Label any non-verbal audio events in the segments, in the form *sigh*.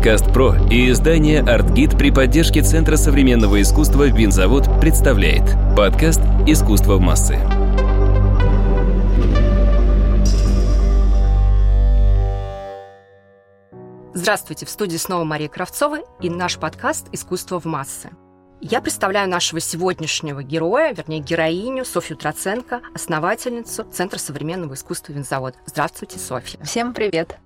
Подкаст «Про» и издание «Артгид» при поддержке Центра современного искусства «Винзавод» представляет подкаст «Искусство в массы». Здравствуйте, в студии снова Мария Кравцова и наш подкаст «Искусство в массы». Я представляю нашего сегодняшнего героя, вернее, героиню Софью Троценко, основательницу Центра современного искусства «Винзавод». Здравствуйте, Софья. Всем привет.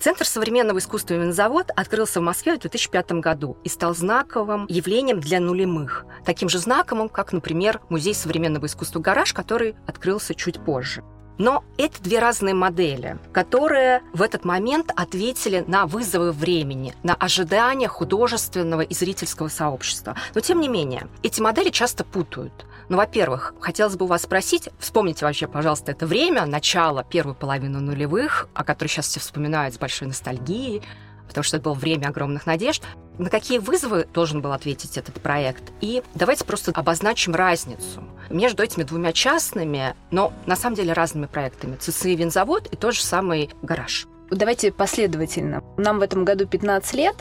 Центр современного искусства «Винзавод» открылся в Москве в 2005 году и стал знаковым явлением для нулевых. Таким же знаковым, как, например, Музей современного искусства «Гараж», который открылся чуть позже. Но это две разные модели, которые в этот момент ответили на вызовы времени, на ожидания художественного и зрительского сообщества. Но тем не менее, эти модели часто путают. Ну, во-первых, хотелось бы у вас спросить, вспомните вообще, пожалуйста, это время, начало первой половины нулевых, о которой сейчас все вспоминают с большой ностальгией, потому что это было время огромных надежд. На какие вызовы должен был ответить этот проект? И давайте просто обозначим разницу между этими двумя частными, но на самом деле разными проектами. ЦСИ «Винзавод» и тот же самый «Гараж». Давайте последовательно. Нам в этом году 15 лет,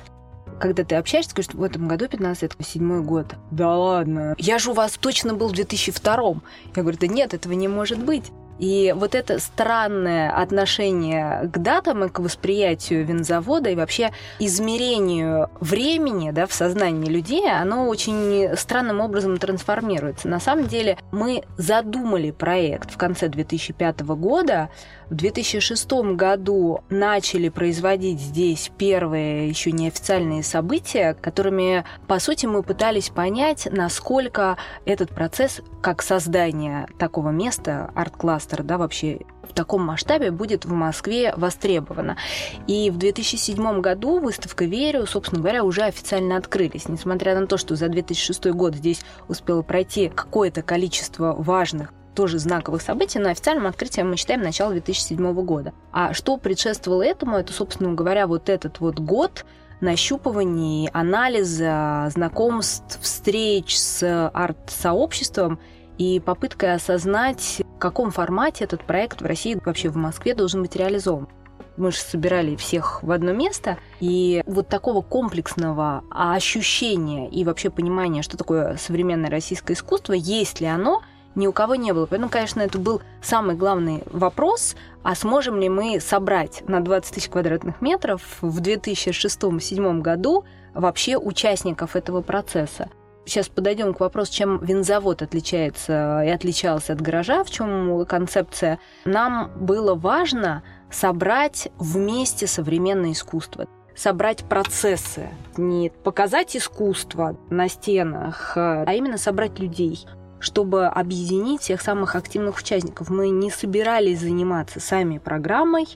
когда ты общаешься, говоришь, в этом году 15 лет, седьмой год. Да ладно. Я же у вас точно был в 2002 Я говорю, да нет, этого не может быть. И вот это странное отношение к датам и к восприятию винзавода и вообще измерению времени да, в сознании людей, оно очень странным образом трансформируется. На самом деле мы задумали проект в конце 2005 года, в 2006 году начали производить здесь первые еще неофициальные события, которыми, по сути, мы пытались понять, насколько этот процесс, как создание такого места, арт-кластера, да, вообще в таком масштабе будет в Москве востребовано. И в 2007 году выставка «Верю», собственно говоря, уже официально открылись. Несмотря на то, что за 2006 год здесь успело пройти какое-то количество важных тоже знаковых событий, но официальным открытием мы считаем начало 2007 года. А что предшествовало этому, это, собственно говоря, вот этот вот год нащупываний, анализа, знакомств, встреч с арт-сообществом и попыткой осознать, в каком формате этот проект в России, вообще в Москве должен быть реализован мы же собирали всех в одно место, и вот такого комплексного ощущения и вообще понимания, что такое современное российское искусство, есть ли оно, ни у кого не было. Поэтому, конечно, это был самый главный вопрос, а сможем ли мы собрать на 20 тысяч квадратных метров в 2006-2007 году вообще участников этого процесса. Сейчас подойдем к вопросу, чем винзавод отличается и отличался от гаража, в чем концепция. Нам было важно собрать вместе современное искусство собрать процессы, не показать искусство на стенах, а именно собрать людей чтобы объединить всех самых активных участников. Мы не собирались заниматься сами программой.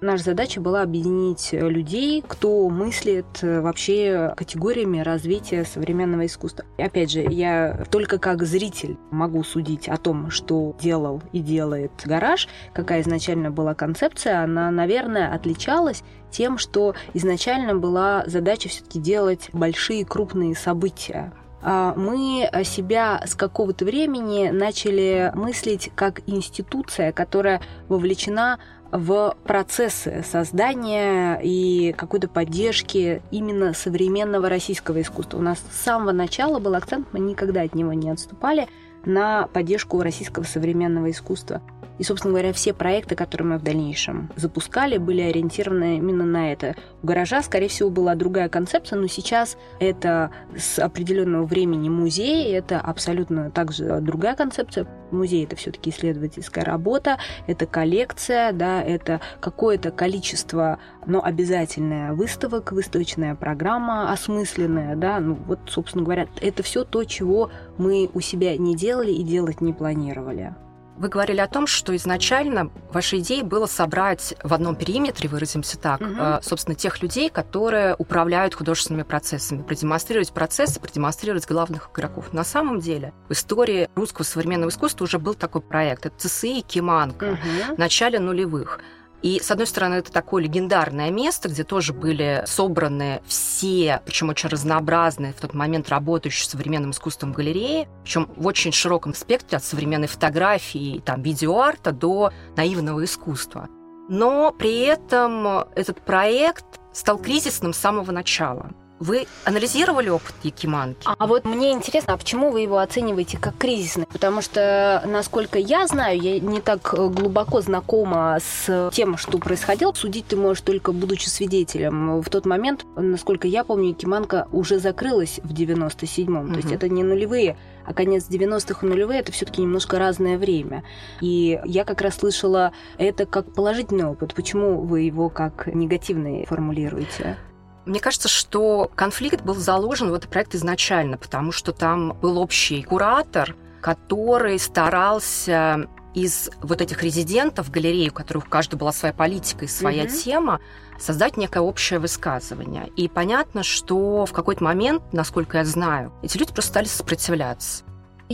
Наша задача была объединить людей, кто мыслит э, вообще категориями развития современного искусства. И опять же, я только как зритель могу судить о том, что делал и делает гараж, какая изначально была концепция. Она, наверное, отличалась тем, что изначально была задача все-таки делать большие крупные события мы себя с какого-то времени начали мыслить как институция, которая вовлечена в процессы создания и какой-то поддержки именно современного российского искусства. У нас с самого начала был акцент, мы никогда от него не отступали, на поддержку российского современного искусства. И, собственно говоря, все проекты, которые мы в дальнейшем запускали, были ориентированы именно на это. У гаража, скорее всего, была другая концепция, но сейчас это с определенного времени музей, это абсолютно также другая концепция. Музей это все-таки исследовательская работа, это коллекция, да, это какое-то количество, но обязательная выставок, выставочная программа осмысленная, да, ну вот, собственно говоря, это все то, чего мы у себя не делали и делать не планировали. Вы говорили о том, что изначально вашей идеей было собрать в одном периметре, выразимся так, угу. собственно, тех людей, которые управляют художественными процессами, продемонстрировать процессы, продемонстрировать главных игроков. На самом деле в истории русского современного искусства уже был такой проект. Это ЦСИ и Киманка угу. в начале нулевых. И, с одной стороны, это такое легендарное место, где тоже были собраны все, причем очень разнообразные в тот момент работающие современным искусством галереи, причем в очень широком спектре от современной фотографии, там, видеоарта до наивного искусства. Но при этом этот проект стал кризисным с самого начала. Вы анализировали опыт Якиманки? А вот мне интересно, а почему вы его оцениваете как кризисный? Потому что, насколько я знаю, я не так э, глубоко знакома с тем, что происходило. Судить ты можешь только будучи свидетелем. В тот момент, насколько я помню, Якиманка уже закрылась в 97-м. Угу. То есть это не нулевые а конец 90-х и нулевые это все-таки немножко разное время. И я как раз слышала это как положительный опыт. Почему вы его как негативный формулируете? Мне кажется, что конфликт был заложен в этот проект изначально, потому что там был общий куратор, который старался из вот этих резидентов галереи, у которых у каждого была своя политика и своя угу. тема, создать некое общее высказывание. И понятно, что в какой-то момент, насколько я знаю, эти люди просто стали сопротивляться.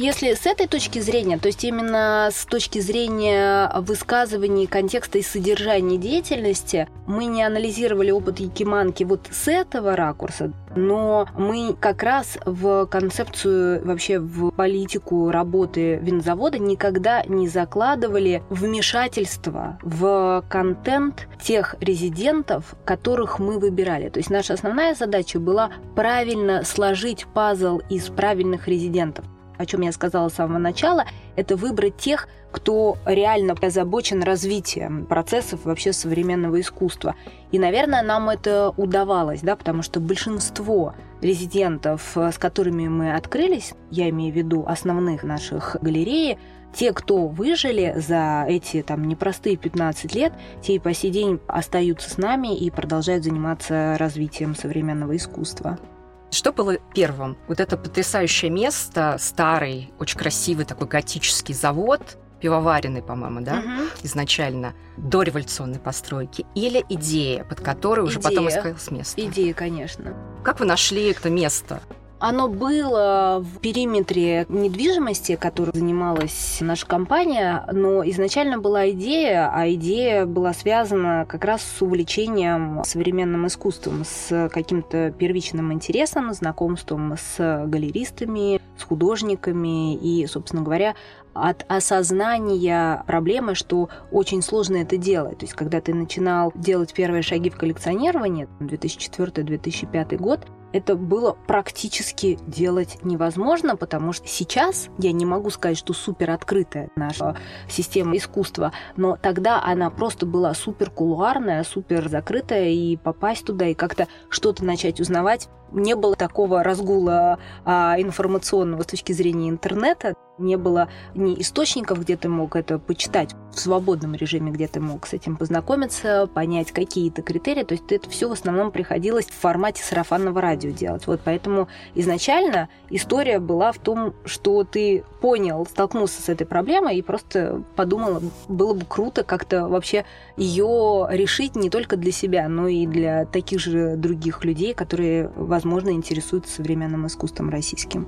Если с этой точки зрения, то есть именно с точки зрения высказываний, контекста и содержания деятельности, мы не анализировали опыт Якиманки вот с этого ракурса, но мы как раз в концепцию, вообще в политику работы винзавода никогда не закладывали вмешательство в контент тех резидентов, которых мы выбирали. То есть наша основная задача была правильно сложить пазл из правильных резидентов о чем я сказала с самого начала, это выбрать тех, кто реально озабочен развитием процессов вообще современного искусства. И, наверное, нам это удавалось, да, потому что большинство резидентов, с которыми мы открылись, я имею в виду основных наших галереи, те, кто выжили за эти там непростые 15 лет, те и по сей день остаются с нами и продолжают заниматься развитием современного искусства. Что было первым? Вот это потрясающее место, старый, очень красивый такой готический завод, пивоваренный, по-моему, да, угу. изначально, до революционной постройки, или идея, под которой уже идея. потом искалось место? Идея, конечно. Как вы нашли это место? Оно было в периметре недвижимости, которой занималась наша компания, но изначально была идея, а идея была связана как раз с увлечением современным искусством, с каким-то первичным интересом, знакомством с галеристами, с художниками и, собственно говоря, от осознания проблемы, что очень сложно это делать. То есть, когда ты начинал делать первые шаги в коллекционировании, 2004-2005 год, это было практически делать невозможно, потому что сейчас я не могу сказать, что супер открытая наша система искусства, но тогда она просто была супер кулуарная, супер закрытая, и попасть туда и как-то что-то начать узнавать не было такого разгула а, информационного с точки зрения интернета, не было ни источников, где ты мог это почитать в свободном режиме, где ты мог с этим познакомиться, понять какие-то критерии. То есть это все в основном приходилось в формате сарафанного радио делать. Вот поэтому изначально история была в том, что ты понял, столкнулся с этой проблемой и просто подумал, было бы круто как-то вообще ее решить не только для себя, но и для таких же других людей, которые, интересуются современным искусством российским.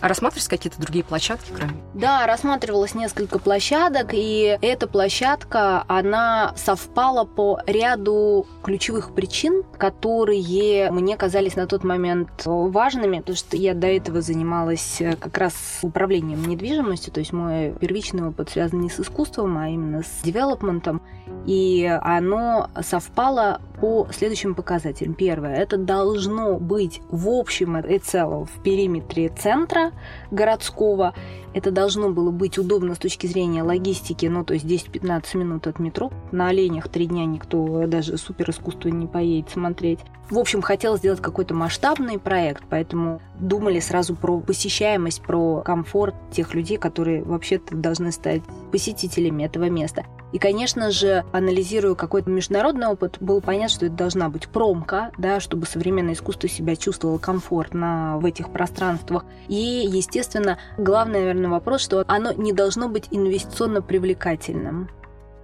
А рассматривались какие-то другие площадки, кроме? Да, рассматривалось несколько площадок, и эта площадка, она совпала по ряду ключевых причин, которые мне казались на тот момент важными, потому что я до этого занималась э, как раз управлением недвижимостью, то есть мой первичный опыт связан не с искусством, а именно с девелопментом, и оно совпало по следующим показателям. Первое, это должно быть в общем и целом в периметре центра городского. Это должно было быть удобно с точки зрения логистики, ну, то есть 10-15 минут от метро. На оленях три дня никто даже супер искусство не поедет смотреть. В общем, хотел сделать какой-то масштабный проект, поэтому думали сразу про посещаемость, про комфорт тех людей, которые вообще-то должны стать посетителями этого места. И, конечно же, анализируя какой-то международный опыт, было понятно, что это должна быть промка, да, чтобы современное искусство себя чувствовало комфортно в этих пространствах. И, естественно, главный, наверное, вопрос, что оно не должно быть инвестиционно привлекательным.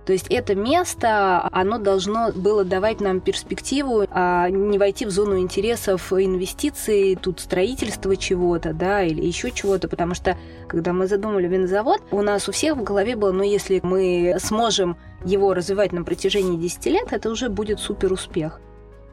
То есть это место, оно должно было давать нам перспективу, а не войти в зону интересов инвестиций, тут строительство чего-то, да, или еще чего-то, потому что когда мы задумали винзавод, у нас у всех в голове было, ну, если мы сможем его развивать на протяжении 10 лет, это уже будет супер успех.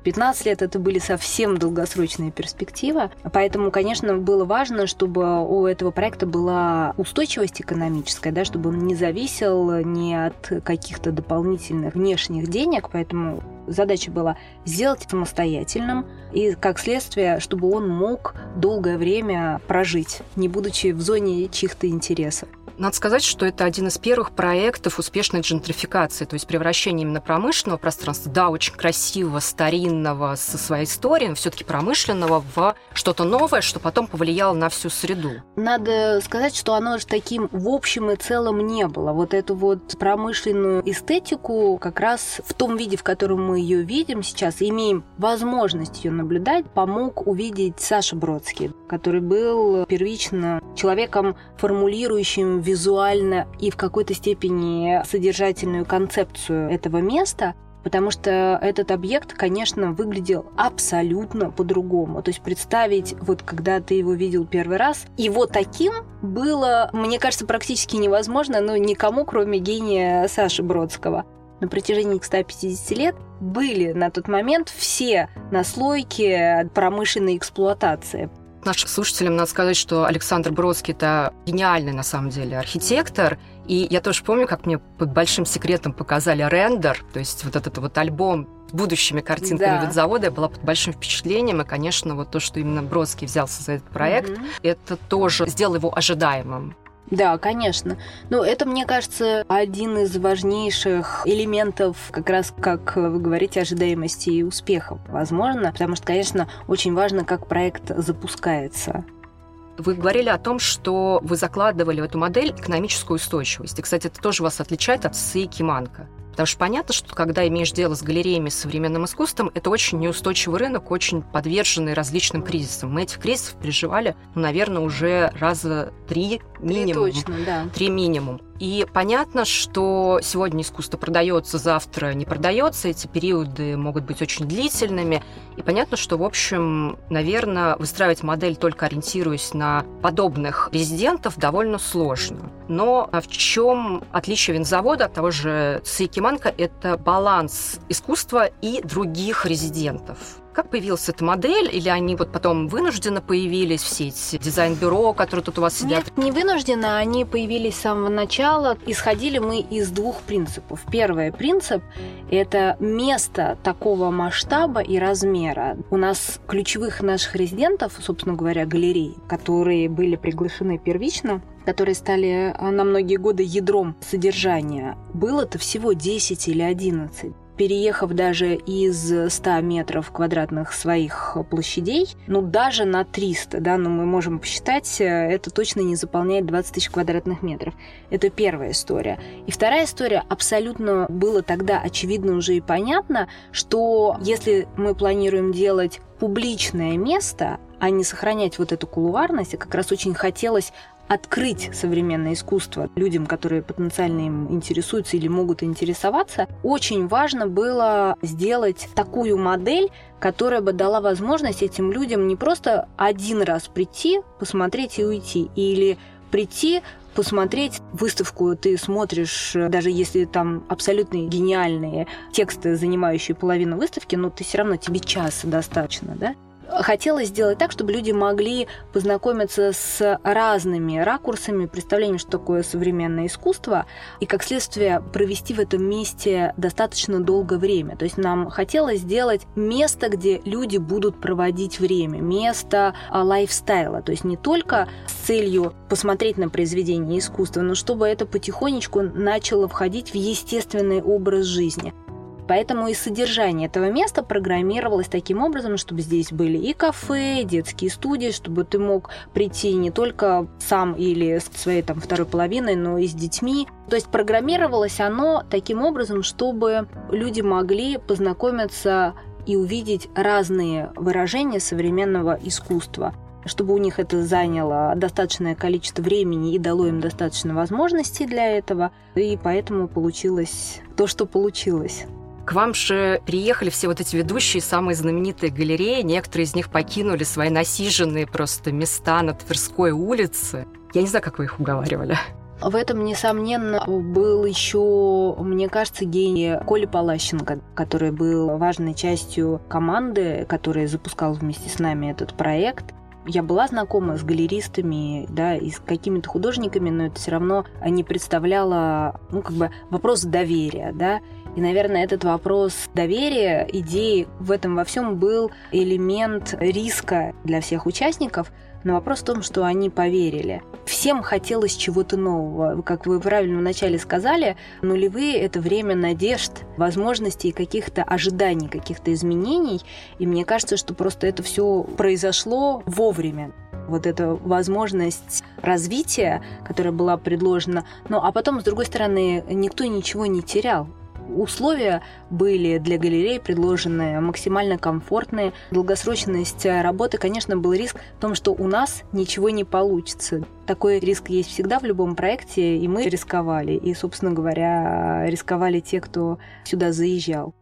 15 лет это были совсем долгосрочные перспективы. Поэтому, конечно, было важно, чтобы у этого проекта была устойчивость экономическая, да, чтобы он не зависел ни от каких-то дополнительных внешних денег. Поэтому Задача была сделать самостоятельным и, как следствие, чтобы он мог долгое время прожить, не будучи в зоне чьих-то интересов. Надо сказать, что это один из первых проектов успешной джентрификации, то есть превращение именно промышленного пространства, да, очень красивого, старинного, со своей историей, но все-таки промышленного, в что-то новое, что потом повлияло на всю среду. Надо сказать, что оно же таким в общем и целом не было. Вот эту вот промышленную эстетику как раз в том виде, в котором мы ее видим сейчас, имеем возможность ее наблюдать, помог увидеть Саша Бродский, который был первично человеком, формулирующим визуально и в какой-то степени содержательную концепцию этого места, потому что этот объект, конечно, выглядел абсолютно по-другому. То есть представить, вот когда ты его видел первый раз, его таким было, мне кажется, практически невозможно, но никому, кроме гения Саши Бродского. На протяжении 150 лет были на тот момент все наслойки промышленной эксплуатации. Нашим слушателям надо сказать, что Александр Бродский – это гениальный, на самом деле, архитектор. И я тоже помню, как мне под большим секретом показали рендер, то есть вот этот вот альбом с будущими картинками да. завода. Я была под большим впечатлением. И, конечно, вот то, что именно Бродский взялся за этот проект, mm-hmm. это тоже сделало его ожидаемым. Да, конечно. Но это, мне кажется, один из важнейших элементов, как раз, как вы говорите, ожидаемости и успеха, возможно, потому что, конечно, очень важно, как проект запускается. Вы говорили о том, что вы закладывали в эту модель экономическую устойчивость. И, кстати, это тоже вас отличает от СИКи Манка. Потому что понятно, что когда имеешь дело с галереями с современным искусством, это очень неустойчивый рынок, очень подверженный различным кризисам. Мы этих кризисов переживали, ну, наверное, уже раза три минимум. Три точно, да. Три минимум. И понятно, что сегодня искусство продается, завтра не продается. Эти периоды могут быть очень длительными. И понятно, что, в общем, наверное, выстраивать модель только ориентируясь на подобных резидентов довольно сложно. Но в чем отличие винзавода от того же Цейкиманка – это баланс искусства и других резидентов. Как появилась эта модель? Или они вот потом вынужденно появились, все эти дизайн-бюро, которые тут у вас сидят? Нет, не вынужденно, они появились с самого начала. Исходили мы из двух принципов. Первый принцип – это место такого масштаба и размера. У нас ключевых наших резидентов, собственно говоря, галерей, которые были приглашены первично, которые стали на многие годы ядром содержания, было-то всего 10 или 11 переехав даже из 100 метров квадратных своих площадей, ну даже на 300, да, ну мы можем посчитать, э, это точно не заполняет 20 тысяч квадратных метров. Это первая история. И вторая история, абсолютно было тогда очевидно уже и понятно, что если мы планируем делать публичное место, а не сохранять вот эту кулуарность, как раз очень хотелось открыть современное искусство людям, которые потенциально им интересуются или могут интересоваться, очень важно было сделать такую модель, которая бы дала возможность этим людям не просто один раз прийти, посмотреть и уйти, или прийти, посмотреть выставку, ты смотришь, даже если там абсолютно гениальные тексты, занимающие половину выставки, но ты все равно тебе часа достаточно, да? Хотелось сделать так, чтобы люди могли познакомиться с разными ракурсами, представлением, что такое современное искусство, и как следствие провести в этом месте достаточно долгое время. То есть нам хотелось сделать место, где люди будут проводить время, место а, лайфстайла, то есть не только с целью посмотреть на произведение искусства, но чтобы это потихонечку начало входить в естественный образ жизни. Поэтому и содержание этого места программировалось таким образом, чтобы здесь были и кафе, и детские студии, чтобы ты мог прийти не только сам или с своей там второй половиной, но и с детьми. То есть программировалось оно таким образом, чтобы люди могли познакомиться и увидеть разные выражения современного искусства чтобы у них это заняло достаточное количество времени и дало им достаточно возможностей для этого. И поэтому получилось то, что получилось. К вам же приехали все вот эти ведущие, самые знаменитые галереи. Некоторые из них покинули свои насиженные просто места на Тверской улице. Я не знаю, как вы их уговаривали. В этом, несомненно, был еще, мне кажется, гений Коли Палащенко, который был важной частью команды, которая запускала вместе с нами этот проект я была знакома с галеристами, да, и с какими-то художниками, но это все равно не представляло, ну, как бы вопрос доверия, да. И, наверное, этот вопрос доверия, идеи в этом во всем был элемент риска для всех участников, но вопрос в том, что они поверили. Всем хотелось чего-то нового. Как вы правильно вначале сказали, нулевые — это время надежд, возможностей, каких-то ожиданий, каких-то изменений. И мне кажется, что просто это все произошло вовремя вот эта возможность развития, которая была предложена. Ну, а потом, с другой стороны, никто ничего не терял условия были для галерей предложены максимально комфортные. Долгосрочность работы, конечно, был риск в том, что у нас ничего не получится. Такой риск есть всегда в любом проекте, и мы рисковали. И, собственно говоря, рисковали те, кто сюда заезжал.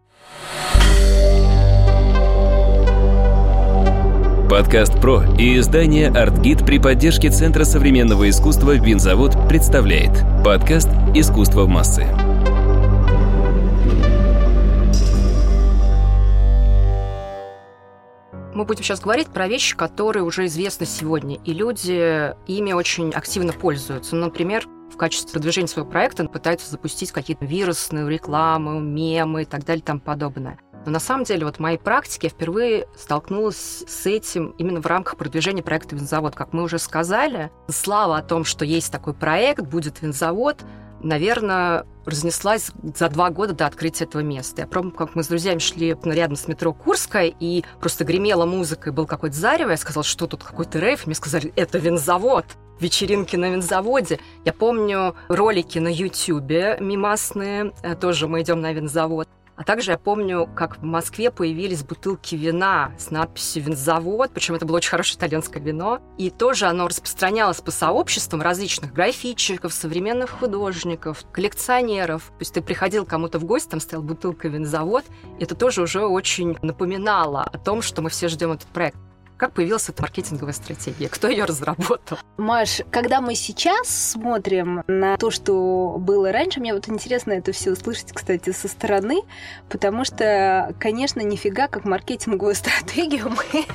Подкаст «Про» и издание «Артгид» при поддержке Центра современного искусства «Винзавод» представляет подкаст «Искусство в массы». Мы будем сейчас говорить про вещи, которые уже известны сегодня, и люди ими очень активно пользуются. Ну, например, в качестве продвижения своего проекта пытаются запустить какие-то вирусные рекламы, мемы и так далее и тому подобное. Но на самом деле вот в моей практике я впервые столкнулась с этим именно в рамках продвижения проекта «Винзавод». Как мы уже сказали, слава о том, что есть такой проект, будет «Винзавод», наверное, разнеслась за два года до открытия этого места. Я помню, как мы с друзьями шли рядом с метро Курская, и просто гремела музыка, и был какой-то зарево. Я сказала, что тут какой-то рейв. Мне сказали, это винзавод вечеринки на винзаводе. Я помню ролики на Ютьюбе мимасные, э, тоже мы идем на винзавод. А также я помню, как в Москве появились бутылки вина с надписью «Винзавод», причем это было очень хорошее итальянское вино. И тоже оно распространялось по сообществам различных графитчиков, современных художников, коллекционеров. То есть ты приходил кому-то в гости, там стояла бутылка «Винзавод», и это тоже уже очень напоминало о том, что мы все ждем этот проект. Как появилась эта маркетинговая стратегия? Кто ее разработал? Маш, когда мы сейчас смотрим на то, что было раньше, мне вот интересно это все услышать, кстати, со стороны, потому что, конечно, нифига как маркетинговую *laughs* стратегию мы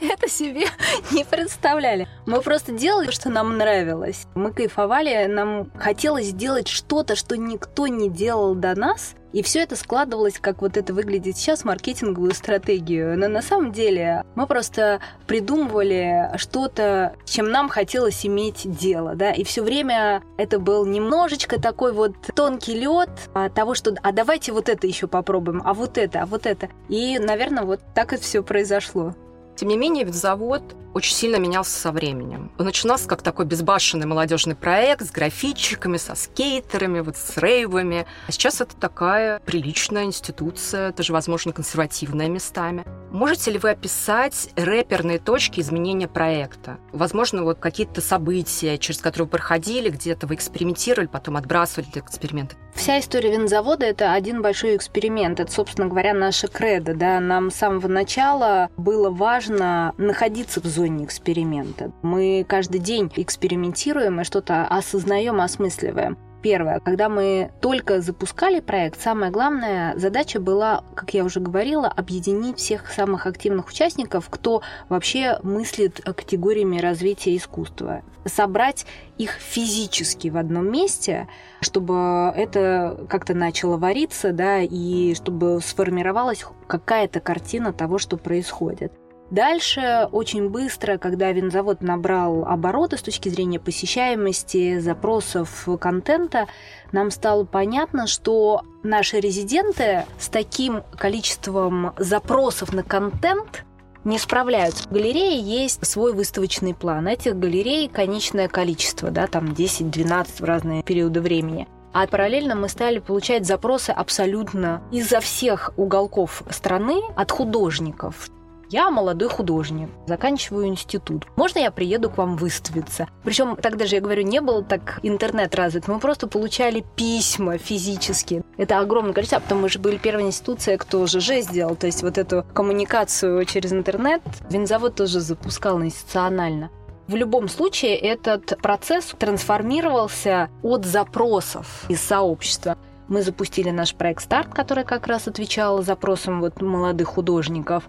*laughs* это себе не представляли. Мы просто делали, что нам нравилось. Мы кайфовали, нам хотелось сделать что-то, что никто не делал до нас – и все это складывалось, как вот это выглядит сейчас, маркетинговую стратегию. Но на самом деле мы просто придумывали что-то, чем нам хотелось иметь дело, да, и все время это был немножечко такой вот тонкий лед того, что а давайте вот это еще попробуем, а вот это, а вот это. И, наверное, вот так это все произошло. Тем не менее, завод очень сильно менялся со временем. Он начинался как такой безбашенный молодежный проект с графитчиками, со скейтерами, вот с рейвами. А сейчас это такая приличная институция, даже, возможно, консервативная местами. Можете ли вы описать рэперные точки изменения проекта? Возможно, вот какие-то события, через которые вы проходили, где-то вы экспериментировали, потом отбрасывали эти эксперименты? Вся история винзавода – это один большой эксперимент. Это, собственно говоря, наша кредо. Да? Нам с самого начала было важно находиться в зоне эксперимента. Мы каждый день экспериментируем и что-то осознаем, осмысливаем. Первое, когда мы только запускали проект, самая главная задача была, как я уже говорила, объединить всех самых активных участников, кто вообще мыслит категориями развития искусства. Собрать их физически в одном месте, чтобы это как-то начало вариться, да, и чтобы сформировалась какая-то картина того, что происходит. Дальше очень быстро, когда винзавод набрал обороты с точки зрения посещаемости, запросов, контента, нам стало понятно, что наши резиденты с таким количеством запросов на контент не справляются. В галерее есть свой выставочный план. Этих галерей конечное количество, да, там 10-12 в разные периоды времени. А параллельно мы стали получать запросы абсолютно изо всех уголков страны от художников. Я молодой художник, заканчиваю институт. Можно я приеду к вам выставиться? Причем тогда же, я говорю, не было так интернет развит. Мы просто получали письма физически. Это огромное количество, а потом мы же были первая институция, кто ЖЖ сделал. То есть вот эту коммуникацию через интернет винзавод тоже запускал институционально. В любом случае этот процесс трансформировался от запросов из сообщества Мы запустили наш проект «Старт», который как раз отвечал запросам вот молодых художников.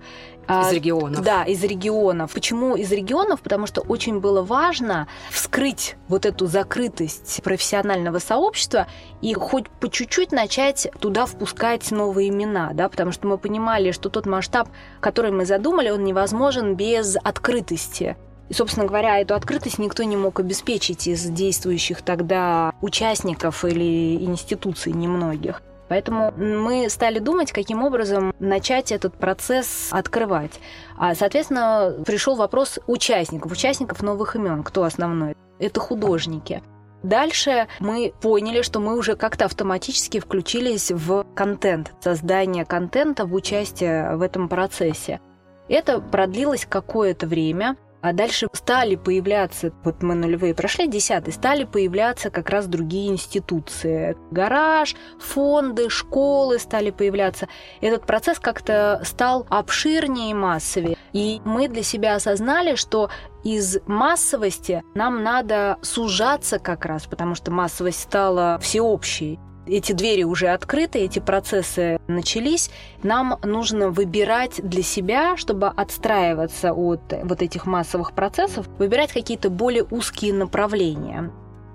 А, из регионов. Да, из регионов. Почему из регионов? Потому что очень было важно вскрыть вот эту закрытость профессионального сообщества и хоть по чуть-чуть начать туда впускать новые имена, да, потому что мы понимали, что тот масштаб, который мы задумали, он невозможен без открытости. И, собственно говоря, эту открытость никто не мог обеспечить из действующих тогда участников или институций немногих. Поэтому мы стали думать, каким образом начать этот процесс открывать. А, соответственно, пришел вопрос участников, участников новых имен. Кто основной? Это художники. Дальше мы поняли, что мы уже как-то автоматически включились в контент, создание контента, в участие в этом процессе. Это продлилось какое-то время. А дальше стали появляться, вот мы нулевые прошли, десятый, стали появляться как раз другие институции. Гараж, фонды, школы стали появляться. Этот процесс как-то стал обширнее и массовее. И мы для себя осознали, что из массовости нам надо сужаться как раз, потому что массовость стала всеобщей эти двери уже открыты, эти процессы начались, нам нужно выбирать для себя, чтобы отстраиваться от вот этих массовых процессов, выбирать какие-то более узкие направления.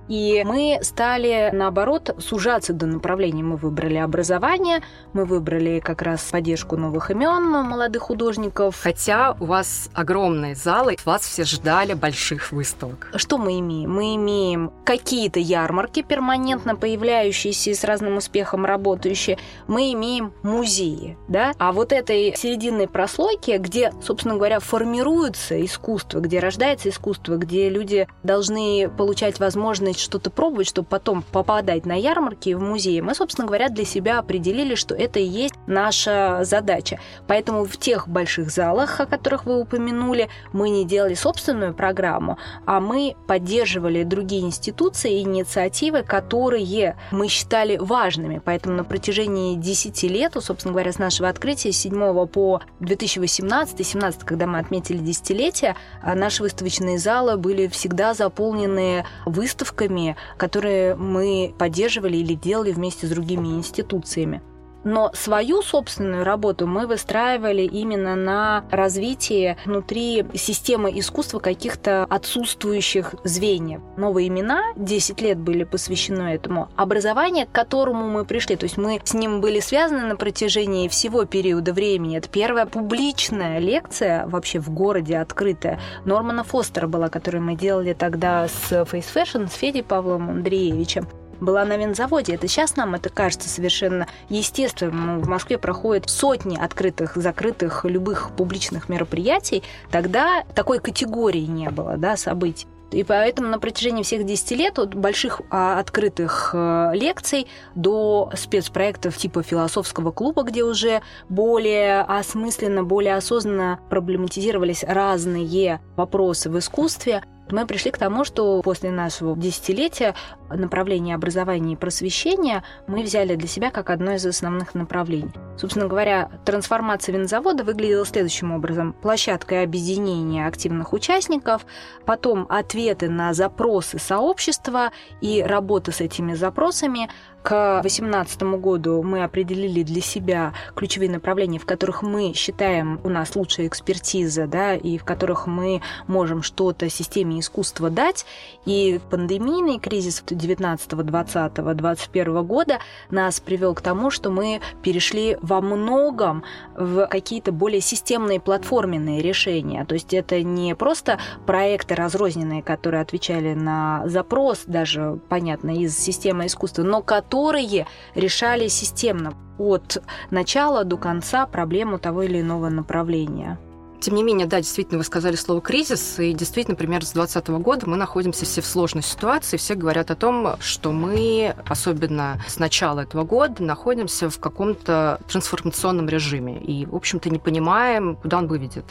И мы стали, наоборот, сужаться до направлений. Мы выбрали образование, мы выбрали как раз поддержку новых имен молодых художников. Хотя у вас огромные залы, вас все ждали больших выставок. Что мы имеем? Мы имеем какие-то ярмарки, перманентно появляющиеся и с разным успехом работающие. Мы имеем музеи, да? А вот этой серединной прослойки, где, собственно говоря, формируется искусство, где рождается искусство, где люди должны получать возможность что-то пробовать, чтобы потом попадать на ярмарки и в музеи, мы, собственно говоря, для себя определили, что это и есть наша задача. Поэтому в тех больших залах, о которых вы упомянули, мы не делали собственную программу, а мы поддерживали другие институции и инициативы, которые мы считали важными. Поэтому на протяжении 10 лет, собственно говоря, с нашего открытия, с 7 по 2018-2017, когда мы отметили десятилетие, наши выставочные залы были всегда заполнены выставками, проектами, которые мы поддерживали или делали вместе с другими институциями. Но свою собственную работу мы выстраивали именно на развитии внутри системы искусства каких-то отсутствующих звеньев. Новые имена 10 лет были посвящены этому. Образование, к которому мы пришли, то есть мы с ним были связаны на протяжении всего периода времени. Это первая публичная лекция вообще в городе открытая. Нормана Фостера была, которую мы делали тогда с Face Fashion, с Федей Павлом Андреевичем была на винзаводе. Это сейчас нам это кажется совершенно естественным. В Москве проходят сотни открытых, закрытых, любых публичных мероприятий. Тогда такой категории не было, да, событий. И поэтому на протяжении всех 10 лет от больших а, открытых э, лекций до спецпроектов типа философского клуба, где уже более осмысленно, более осознанно проблематизировались разные вопросы в искусстве, мы пришли к тому, что после нашего десятилетия направление образования и просвещения мы взяли для себя как одно из основных направлений. Собственно говоря, трансформация винзавода выглядела следующим образом. Площадка объединения активных участников, потом ответы на запросы сообщества и работа с этими запросами, к 2018 году мы определили для себя ключевые направления, в которых мы считаем у нас лучшая экспертиза, да, и в которых мы можем что-то системе искусства дать. И пандемийный кризис 19, 20, 21 года нас привел к тому, что мы перешли во многом в какие-то более системные платформенные решения. То есть это не просто проекты разрозненные, которые отвечали на запрос, даже, понятно, из системы искусства, но которые которые решали системно от начала до конца проблему того или иного направления. Тем не менее, да, действительно, вы сказали слово «кризис», и действительно, например, с 2020 года мы находимся все в сложной ситуации, все говорят о том, что мы, особенно с начала этого года, находимся в каком-то трансформационном режиме и, в общем-то, не понимаем, куда он выведет.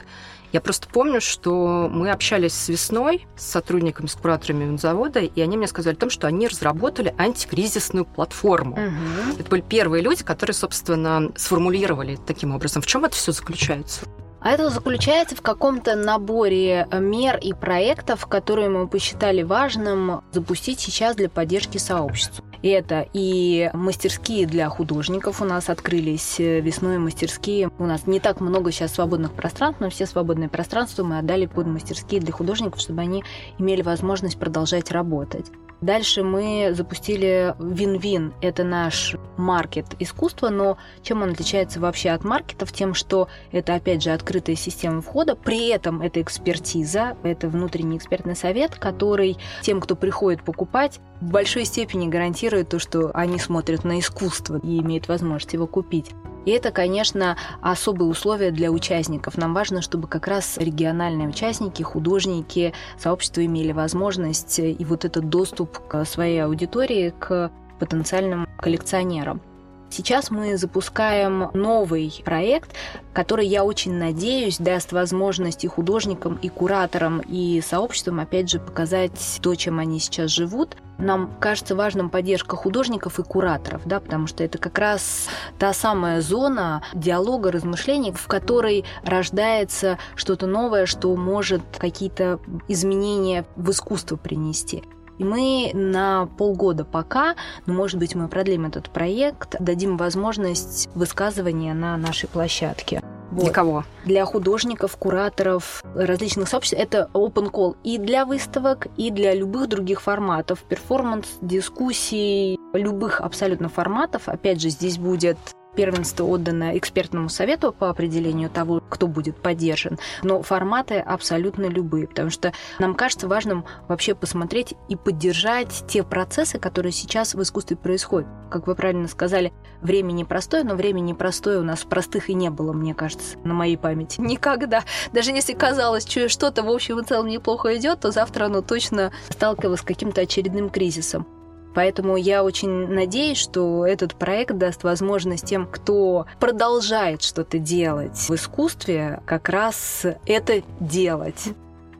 Я просто помню, что мы общались с весной с сотрудниками, с кураторами винзавода, и они мне сказали о том, что они разработали антикризисную платформу. Угу. Это были первые люди, которые, собственно, сформулировали таким образом. В чем это все заключается? А это заключается в каком-то наборе мер и проектов, которые мы посчитали важным запустить сейчас для поддержки сообщества. Это и мастерские для художников у нас открылись э, весной мастерские. У нас не так много сейчас свободных пространств, но все свободные пространства мы отдали под мастерские для художников, чтобы они имели возможность продолжать работать. Дальше мы запустили Вин-Вин. Это наш маркет искусства, но чем он отличается вообще от маркетов? Тем, что это, опять же, открытая система входа, при этом это экспертиза, это внутренний экспертный совет, который тем, кто приходит покупать, в большой степени гарантирует то, что они смотрят на искусство и имеют возможность его купить. И это, конечно, особые условия для участников. Нам важно, чтобы как раз региональные участники, художники, сообщества имели возможность и вот этот доступ к своей аудитории, к потенциальным коллекционерам. Сейчас мы запускаем новый проект, который, я очень надеюсь, даст возможность и художникам, и кураторам, и сообществам, опять же, показать то, чем они сейчас живут. Нам кажется важным поддержка художников и кураторов, да, потому что это как раз та самая зона диалога, размышлений, в которой рождается что-то новое, что может какие-то изменения в искусство принести. И мы на полгода пока, но, может быть, мы продлим этот проект, дадим возможность высказывания на нашей площадке. Вот. Для кого? Для художников, кураторов, различных сообществ. Это open call и для выставок, и для любых других форматов. Перформанс, дискуссий, любых абсолютно форматов. Опять же, здесь будет Первенство отдано экспертному совету по определению того, кто будет поддержан, но форматы абсолютно любые, потому что нам кажется важным вообще посмотреть и поддержать те процессы, которые сейчас в искусстве происходят. Как вы правильно сказали, время непростое, но время непростое у нас простых и не было, мне кажется, на моей памяти. *laughs* Никогда. Даже если казалось, что что-то в общем и целом неплохо идет, то завтра оно точно сталкивалось с каким-то очередным кризисом. Поэтому я очень надеюсь, что этот проект даст возможность тем, кто продолжает что-то делать в искусстве, как раз это делать.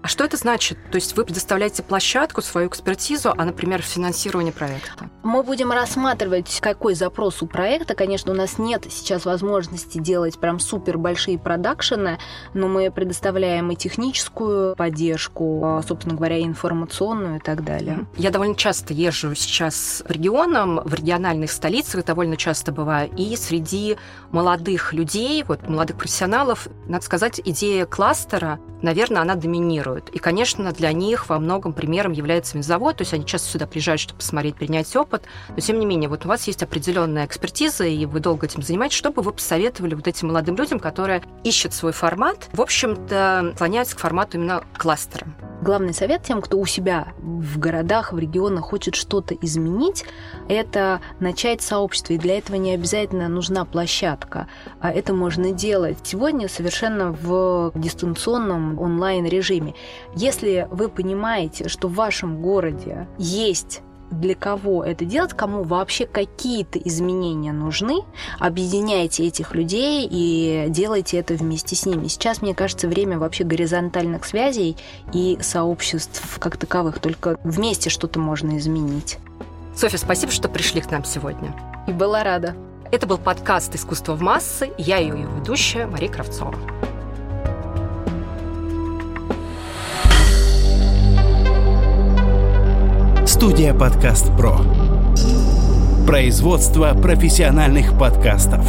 А что это значит? То есть вы предоставляете площадку, свою экспертизу, а, например, финансирование проекта? Мы будем рассматривать, какой запрос у проекта. Конечно, у нас нет сейчас возможности делать прям супер большие продакшены, но мы предоставляем и техническую поддержку, а, собственно говоря, информационную и так далее. Я довольно часто езжу сейчас по регионам, в региональных столицах довольно часто бываю, и среди молодых людей, вот молодых профессионалов, надо сказать, идея кластера, наверное, она доминирует планируют. И, конечно, для них во многом примером является винзавод, то есть они часто сюда приезжают, чтобы посмотреть, принять опыт, но тем не менее, вот у вас есть определенная экспертиза, и вы долго этим занимаетесь, что бы вы посоветовали вот этим молодым людям, которые ищут свой формат, в общем-то, склоняются к формату именно кластера? Главный совет тем, кто у себя в городах, в регионах хочет что-то изменить, это начать сообщество. И для этого не обязательно нужна площадка. А это можно делать сегодня совершенно в дистанционном онлайн-режиме. Если вы понимаете, что в вашем городе есть для кого это делать, кому вообще какие-то изменения нужны, объединяйте этих людей и делайте это вместе с ними. Сейчас, мне кажется, время вообще горизонтальных связей и сообществ как таковых. Только вместе что-то можно изменить. Софья, спасибо, что пришли к нам сегодня. И была рада. Это был подкаст «Искусство в массы». Я ее ведущая Мария Кравцова. Студия «Подкаст Про». Производство профессиональных подкастов.